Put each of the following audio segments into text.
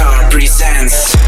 Car presents.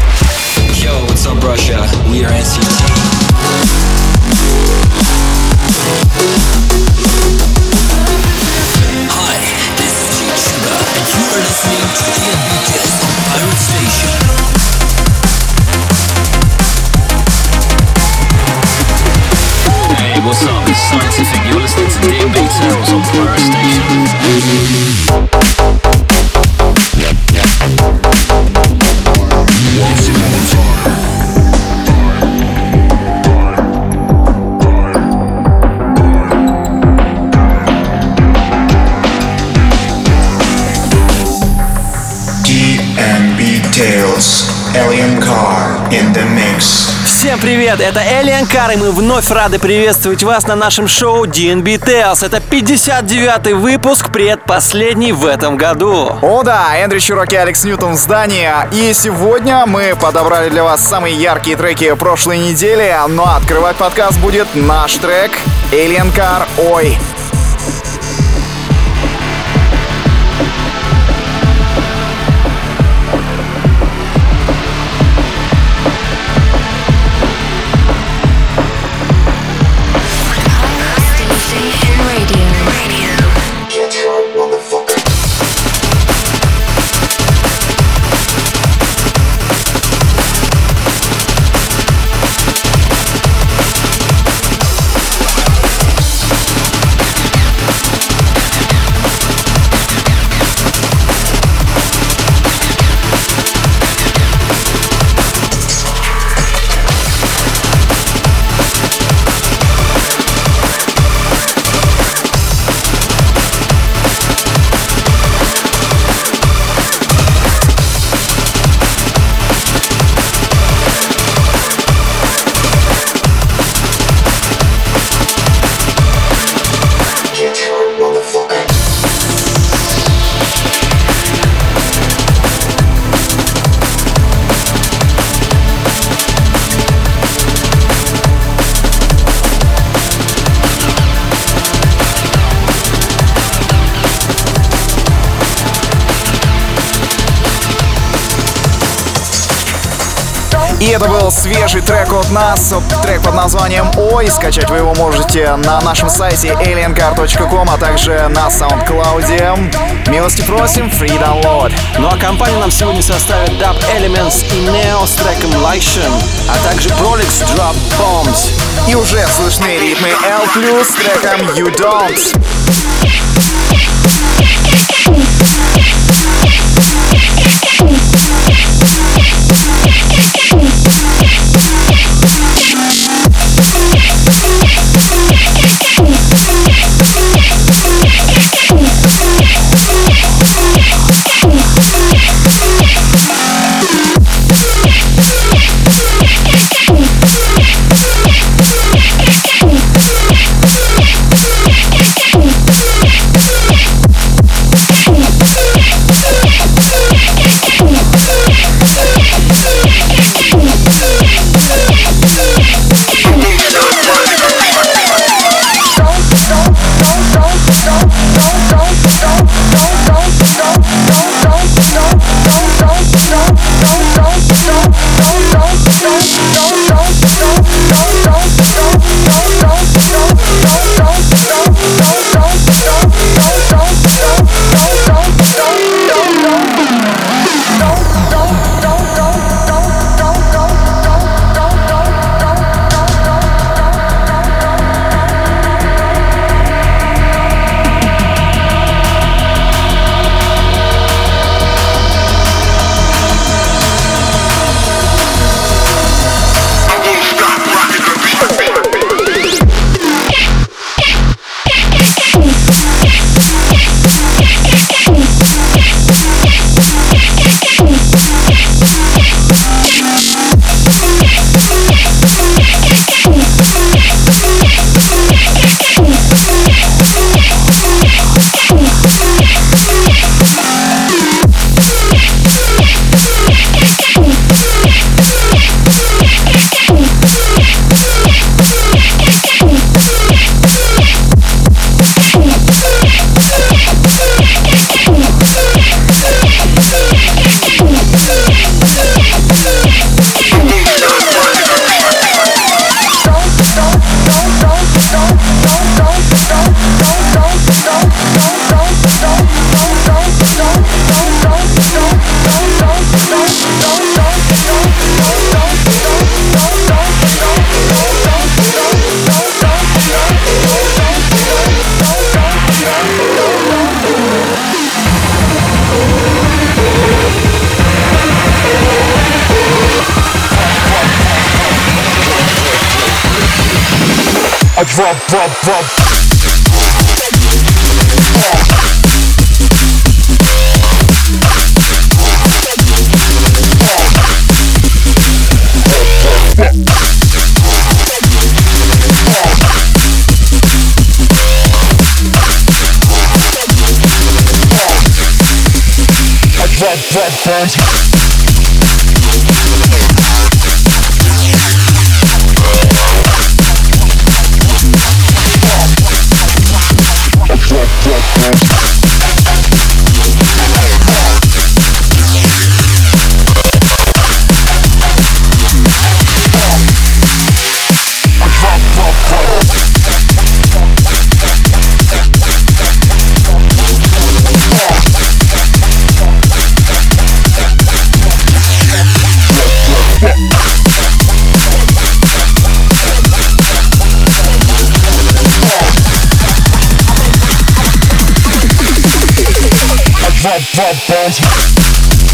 Привет, это Alien Car, и мы вновь рады приветствовать вас на нашем шоу DNB Tales. Это 59-й выпуск, предпоследний в этом году. О да, Эндрю Чурак и Алекс Ньютон в здании. И сегодня мы подобрали для вас самые яркие треки прошлой недели. Но открывать подкаст будет наш трек Alien Car Ой. Нас, трек под названием Ой. Скачать вы его можете на нашем сайте aliencar.com, а также на SoundCloud. Милости просим, free download. Ну а компанию нам сегодня составят Dub Elements и Neo с треком Lation, а также Prolix Drop Bombs. И уже слышны ритмы L+, с треком You Don't. Thank rub, rub, rub. Red, red, red. What, what, what,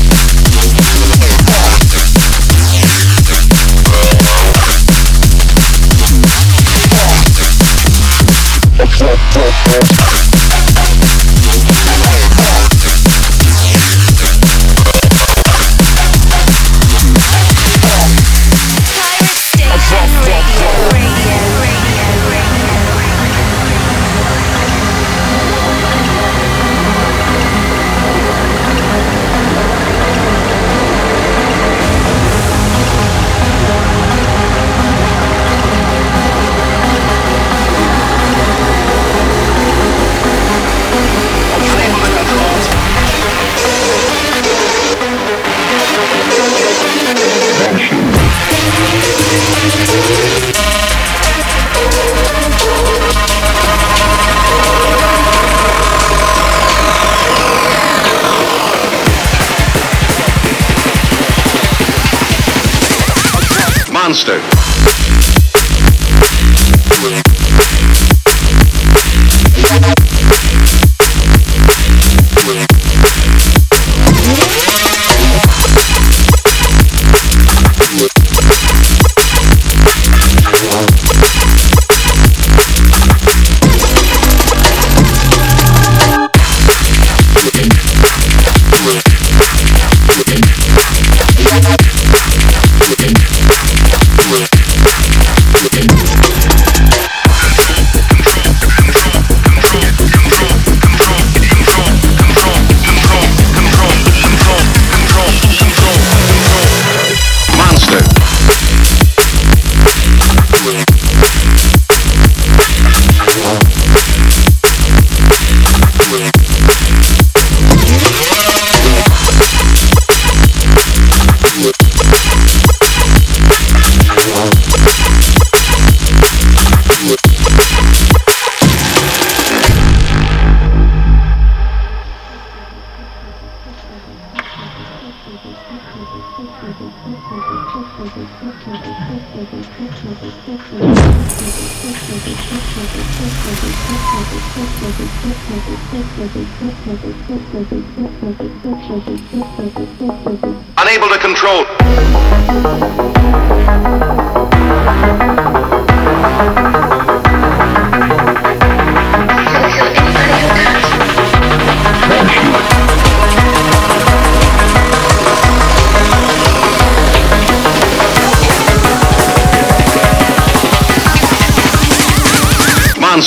Monster.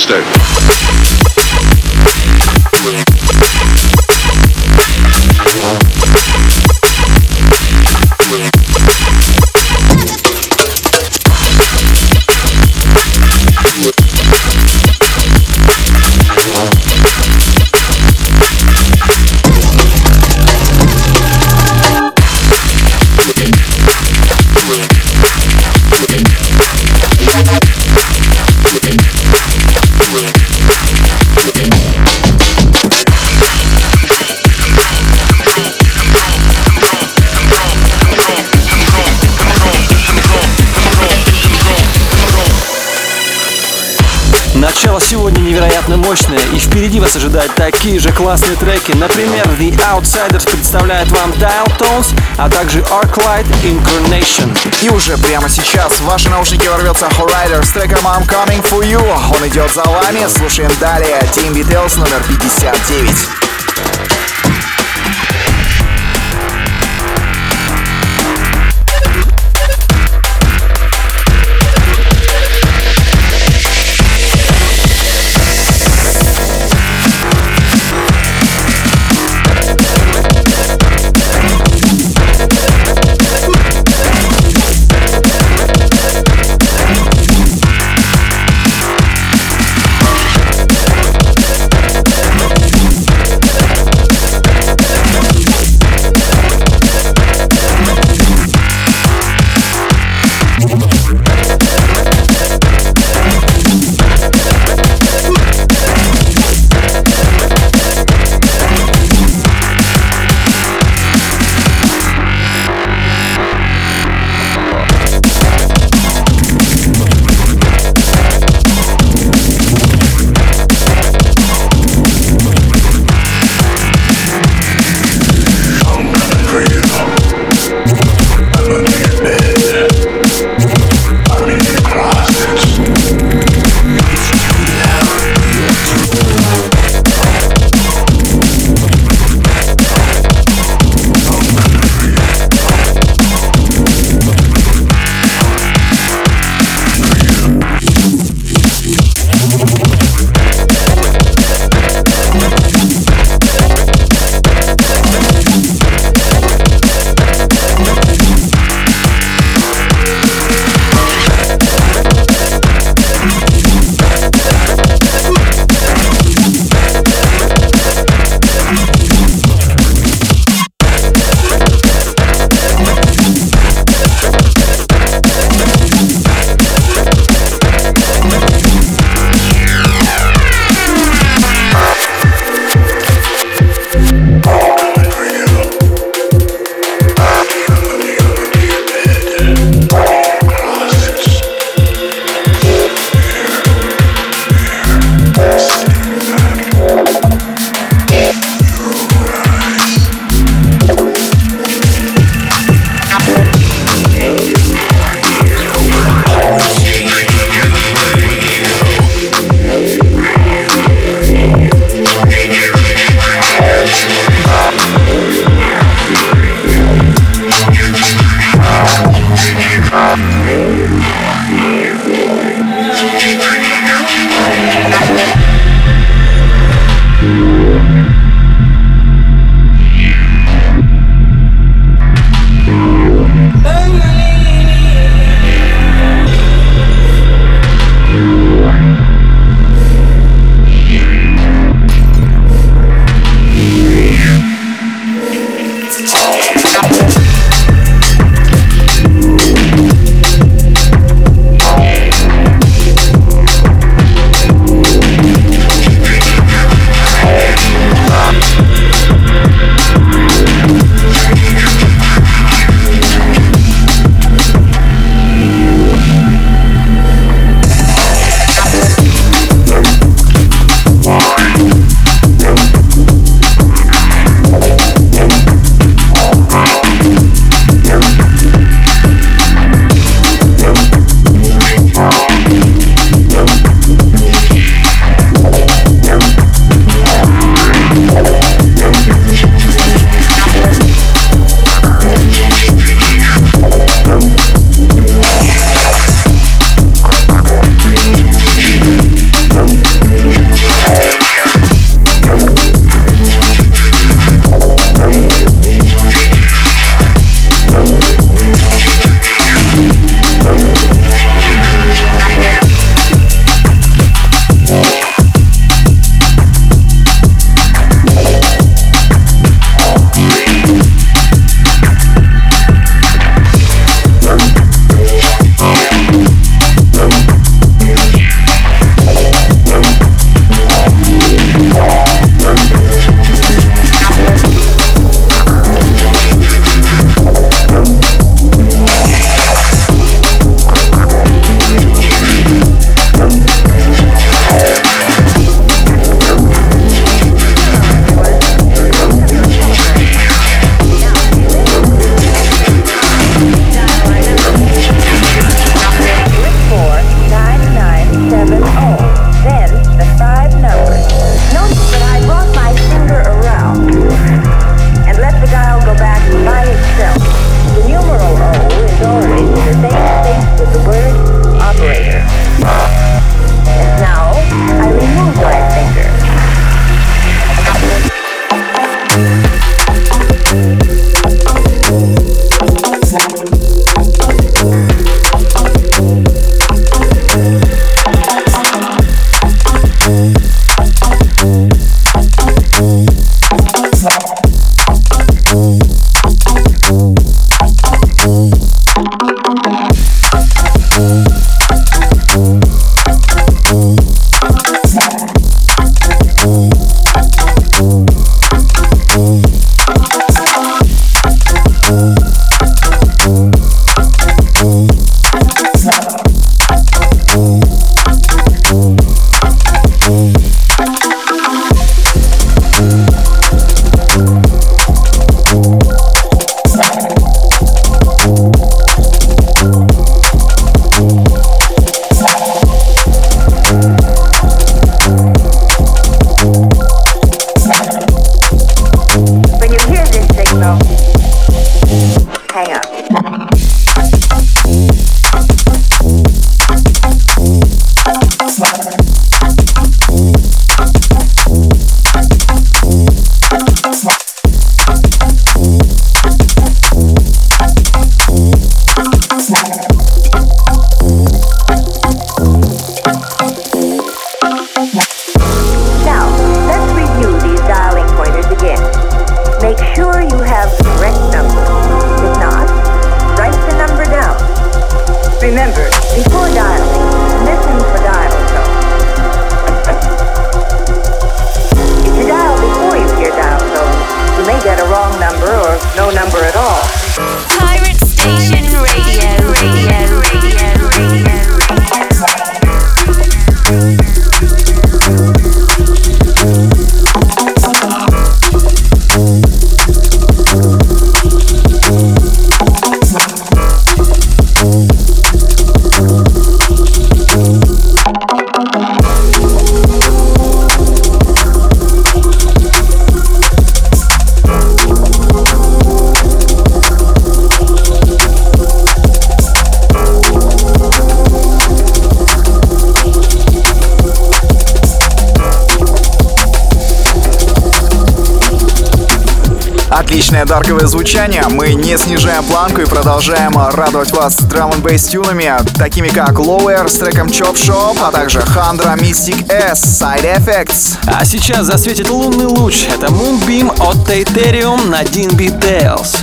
Wednesday. Ожидают такие же классные треки. Например, The Outsiders представляет вам Dial Tones, а также Arclight Incarnation. И уже прямо сейчас в ваши наушники ворвется Horrider с треком I'm Coming For You. Он идет за вами. Слушаем далее. Team Details номер 59. Продолжаем радовать вас драм н бейс тюнами, такими как Lower с треком Chop Shop, а также Handra Mystic S, Side Effects. А сейчас засветит лунный луч. Это Moonbeam от Titanium на DNB Tales.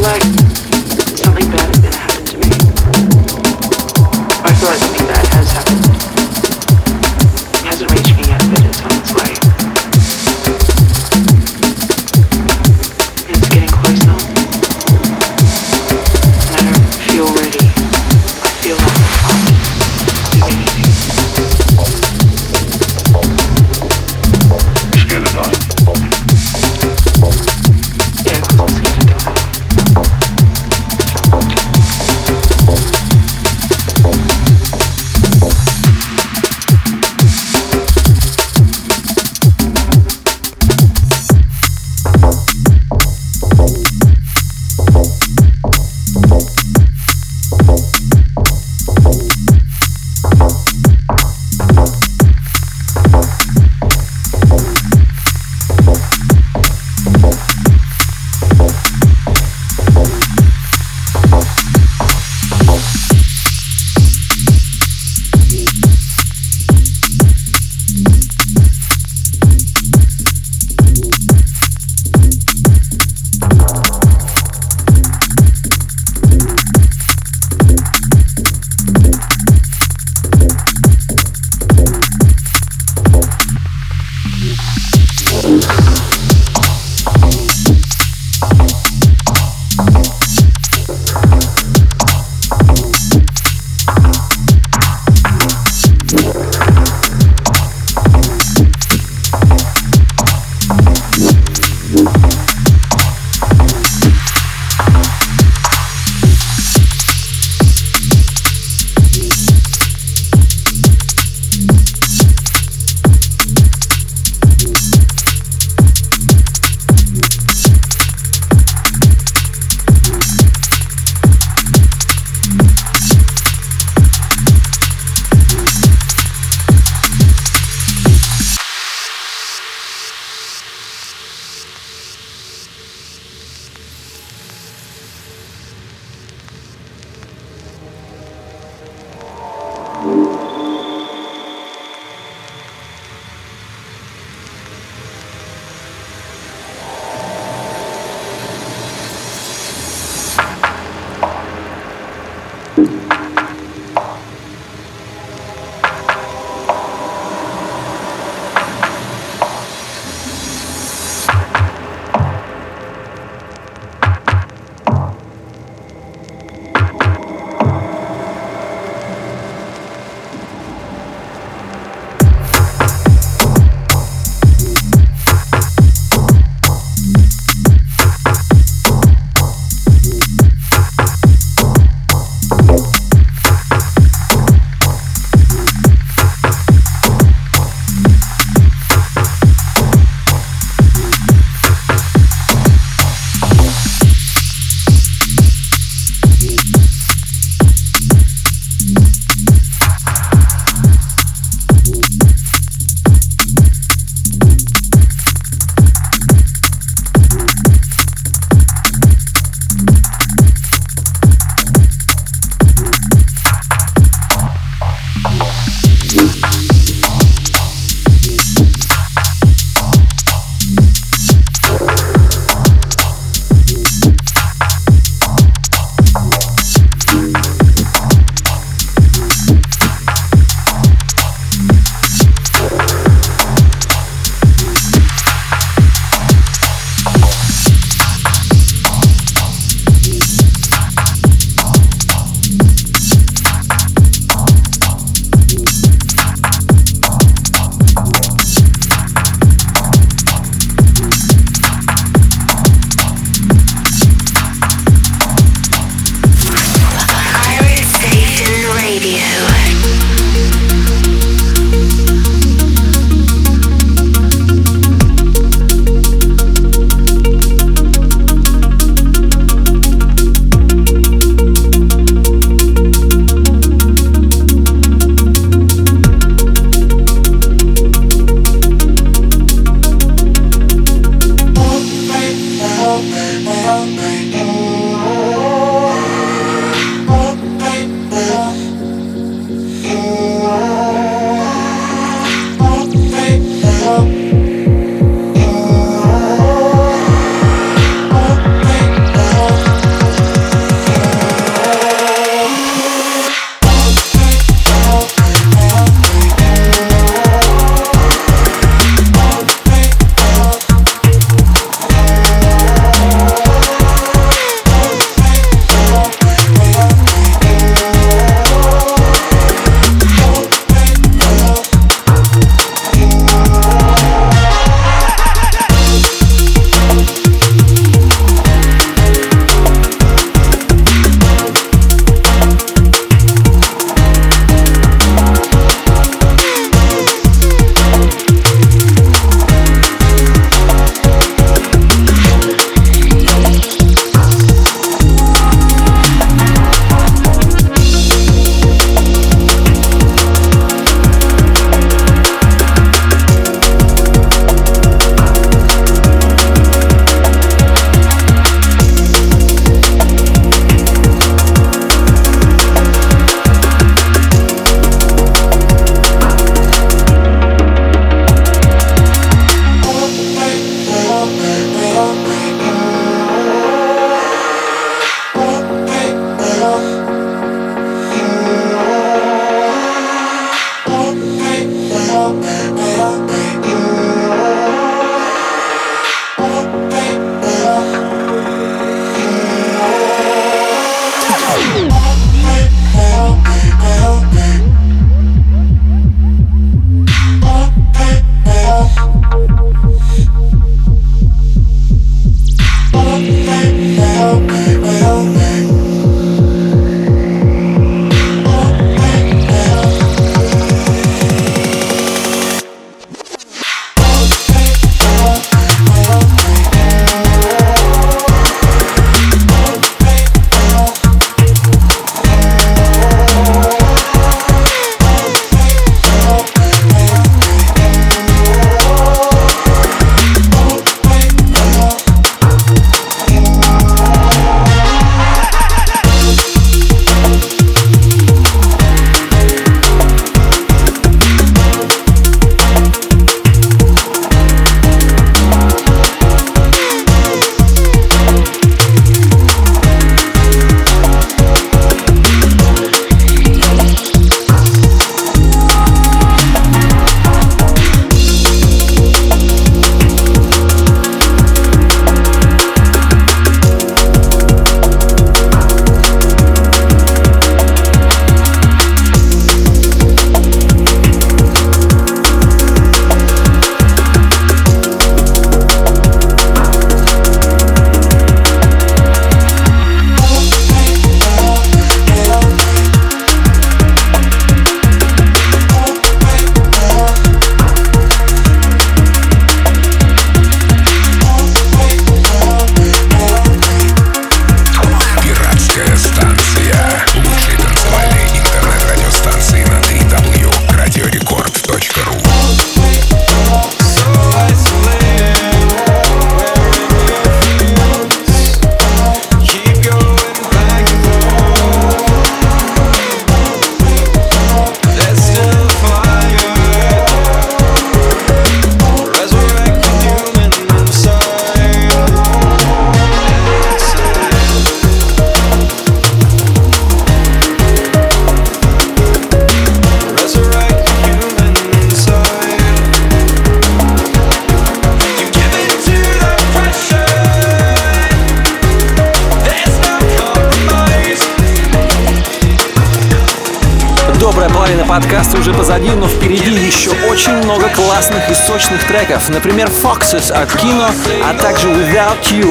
like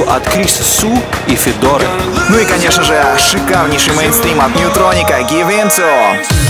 от Криса Су и Федоры. Ну и, конечно же, шикарнейший мейнстрим от Ньютроника «Give Into».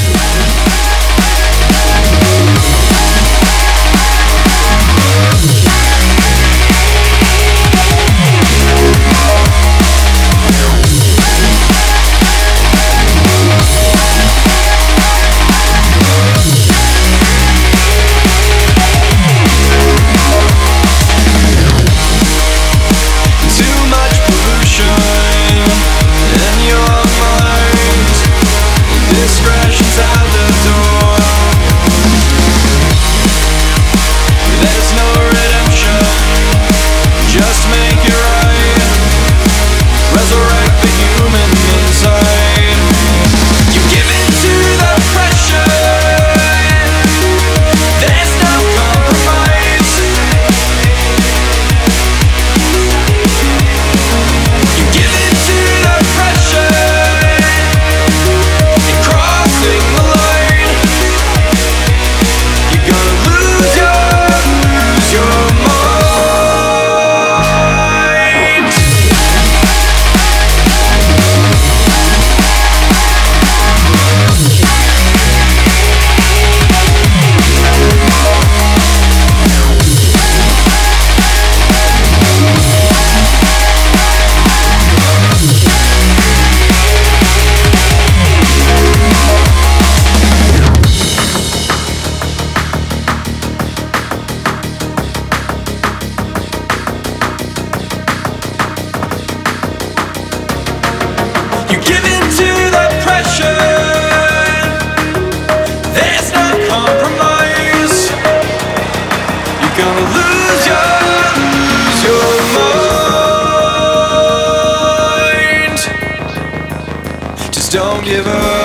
Don't give up.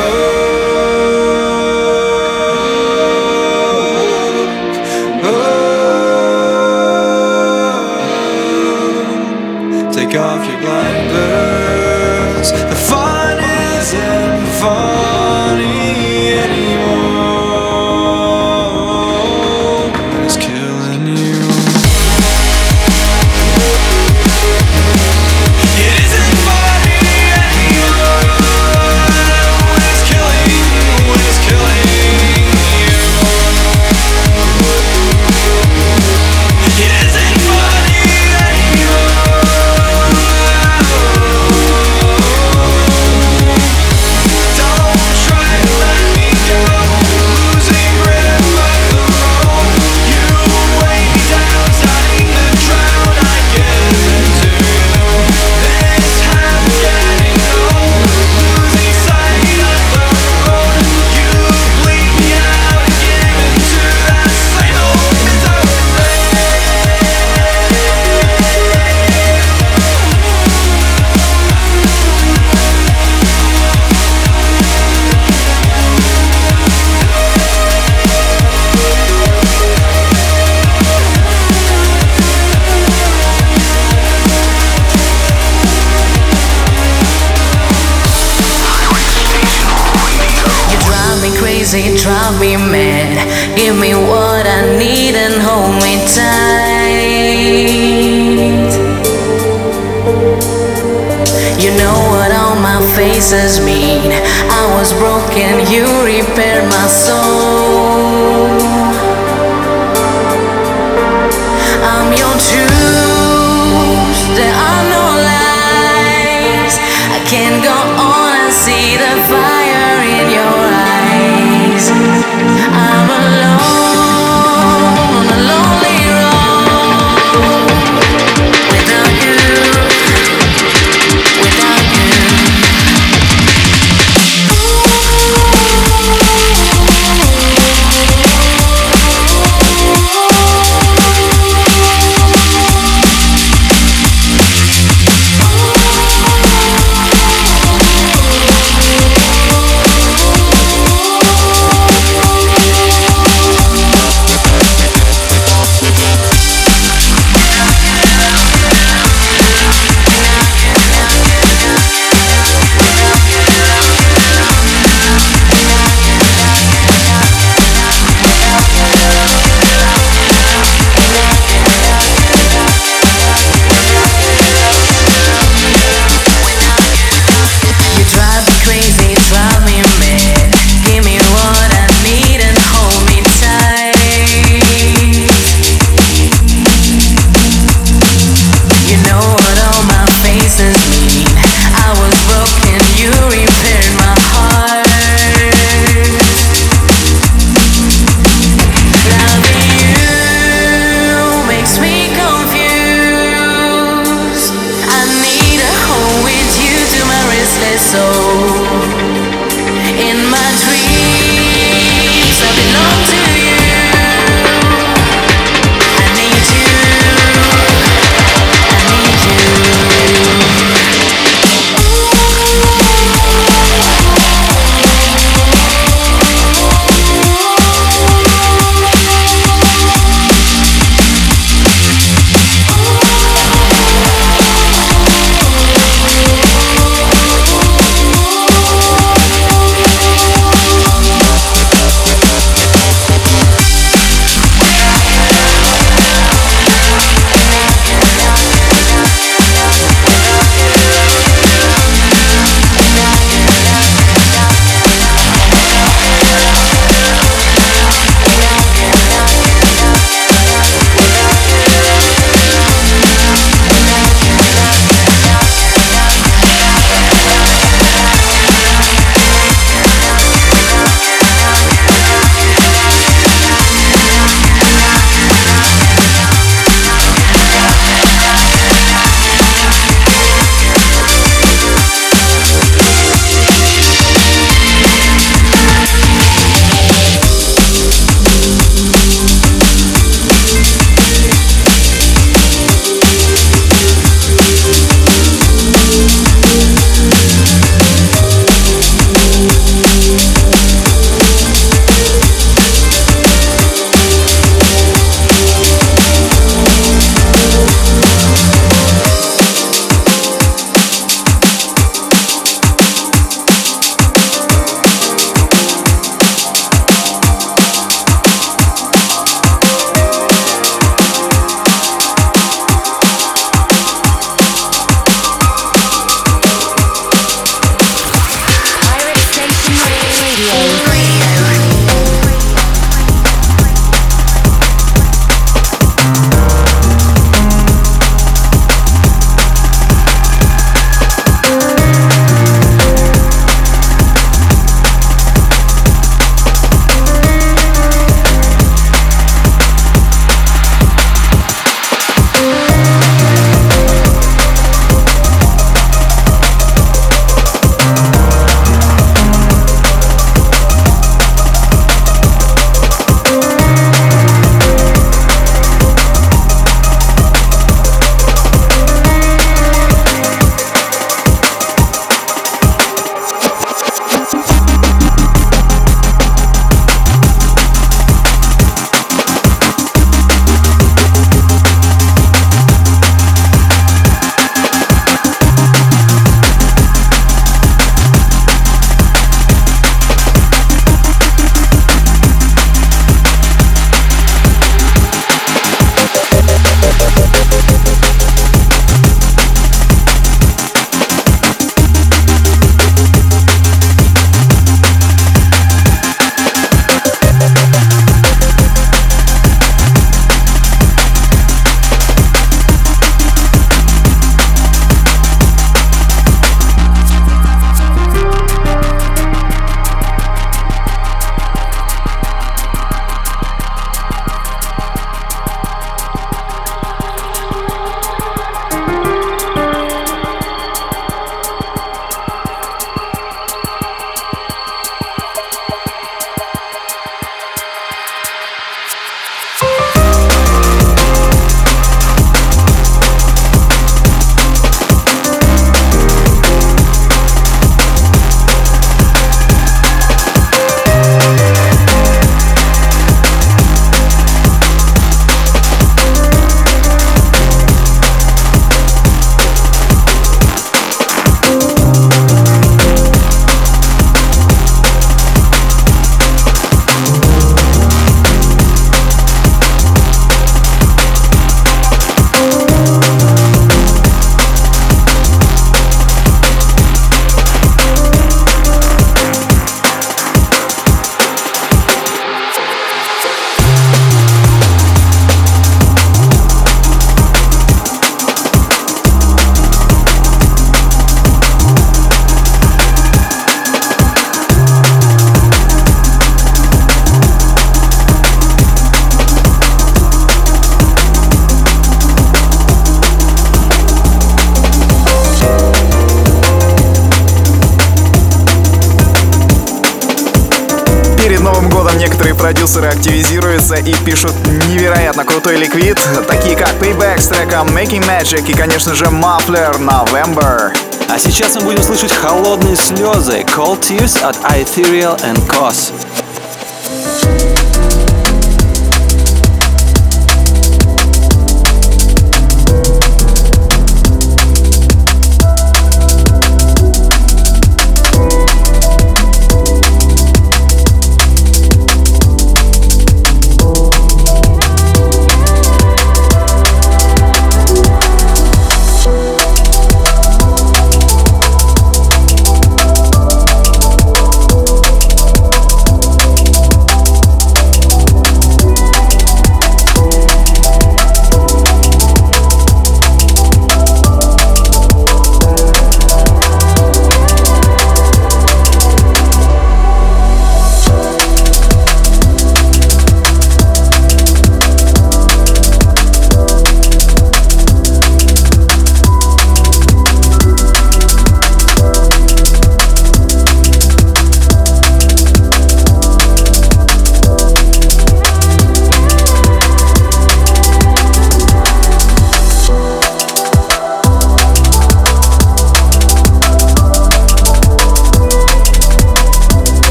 Активизируются и пишут невероятно крутой ликвид, такие как Payback с треком Making Magic и, конечно же, Muffler November. А сейчас мы будем слышать холодные слезы Cold Tears от Ethereal and Cos.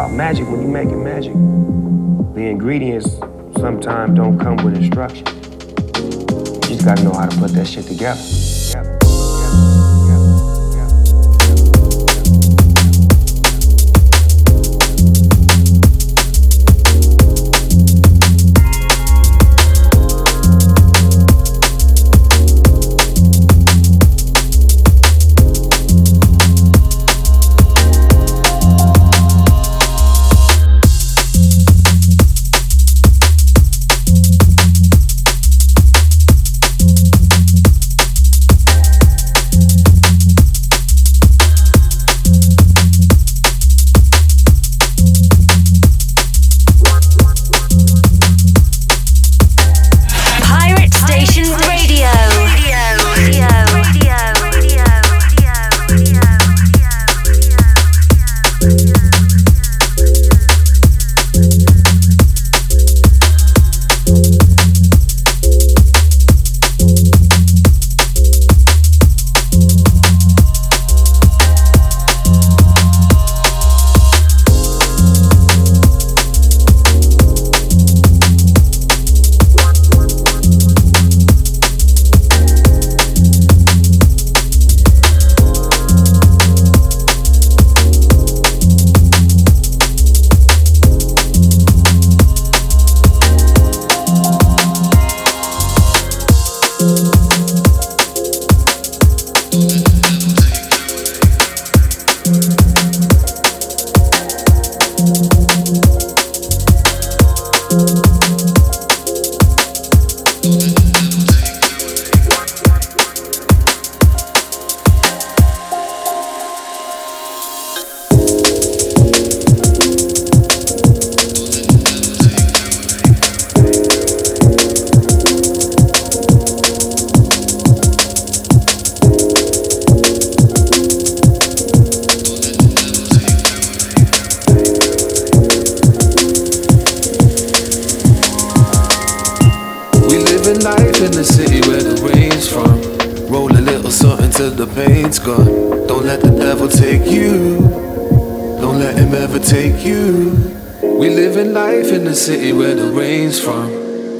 about magic, when you're making magic, the ingredients sometimes don't come with instructions. You just gotta know how to put that shit together. city where the rain's from.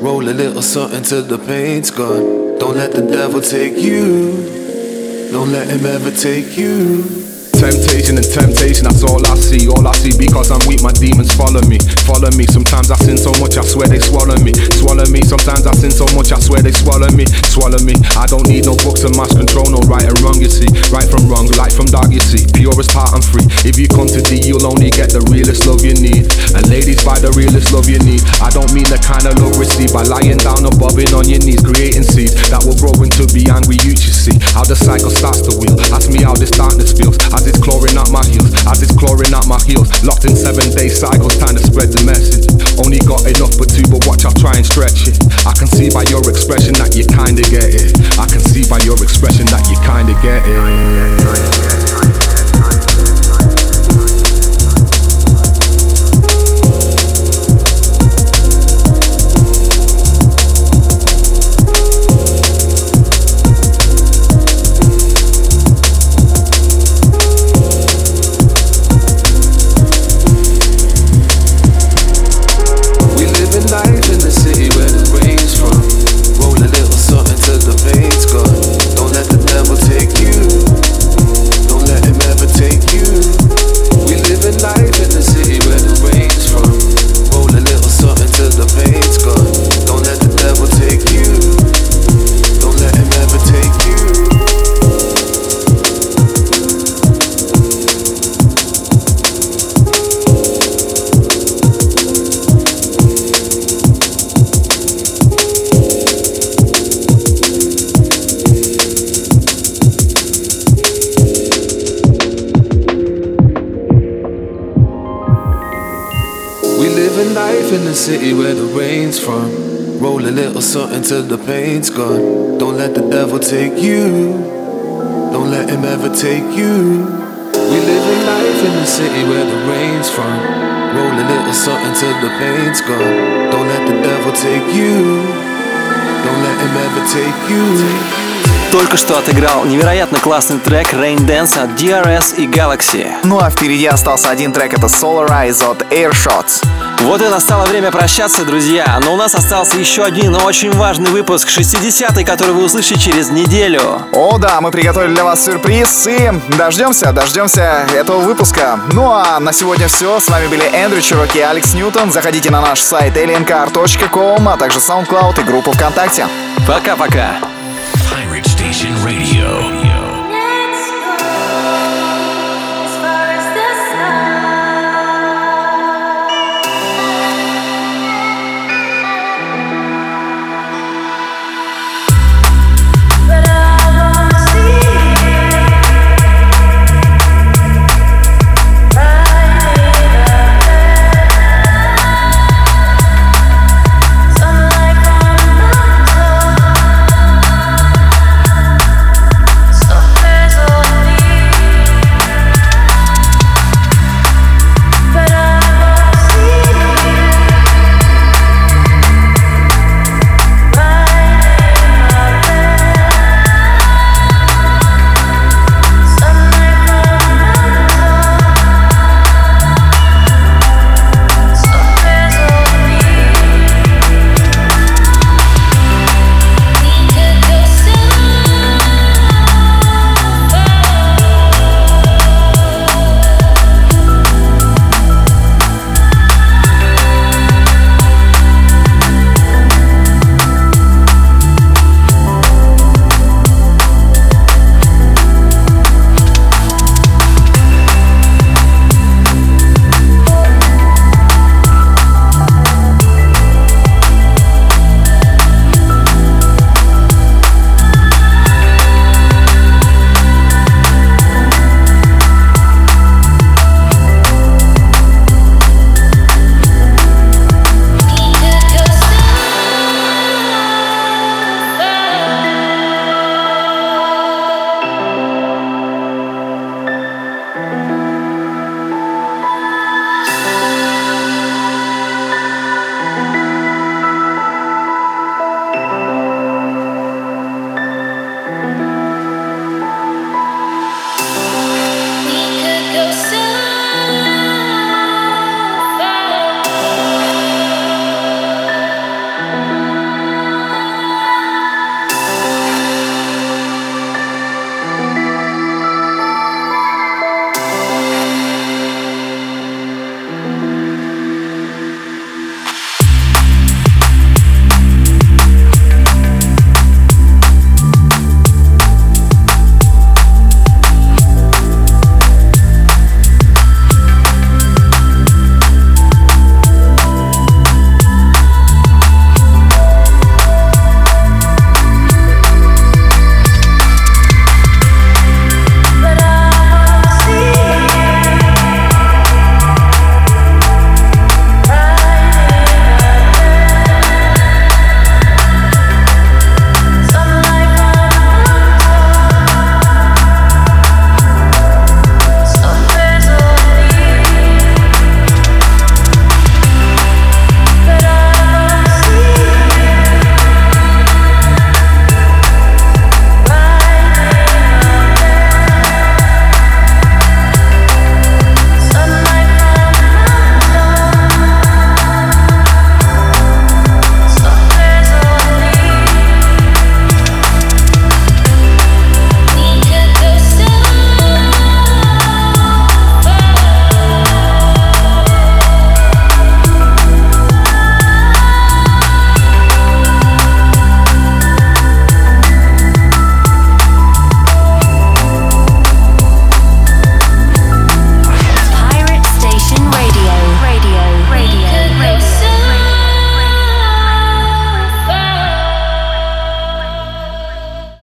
Roll a little something till the pain's gone. Don't let the devil take you. Don't let him ever take you. Temptation and temptation, that's all I see. All I see because I'm weak, my demons follow me. Follow me. Sometimes I sin so much, I swear they swallow me. Swallow me. Sometimes I sin so much, I swear they swallow me. Swallow me. I don't need no books of mass control, no right and wrong, you see. Right from wrong, light from dark, you see. Purest heart, I'm free. If you come to D, you'll only get the realest love you need. And ladies, buy the realest love you need. I don't mean the kind of love received by lying down or bobbing on your knees, creating seeds that will grow into be angry youth, you see. How the cycle starts to wheel. Ask me how this darkness feels as it's clawing at my heels, as it's clawing at my heels. Locked in seven day cycles, time to spread the message. Only got enough for two, but watch, I'll try and stretch it. I can see by your expression that you kinda get it. I can see by your expression that you kinda get it. Только что отыграл невероятно классный трек Rain Dance от DRS и Galaxy. Ну а впереди остался один трек, это Solar Eyes от Airshots. Вот и настало время прощаться, друзья. Но у нас остался еще один очень важный выпуск 60-й, который вы услышите через неделю. О да, мы приготовили для вас сюрприз и дождемся, дождемся этого выпуска. Ну а на сегодня все. С вами были Эндрю Чироки и Алекс Ньютон. Заходите на наш сайт aliencar.com, а также SoundCloud и группу ВКонтакте. Пока-пока.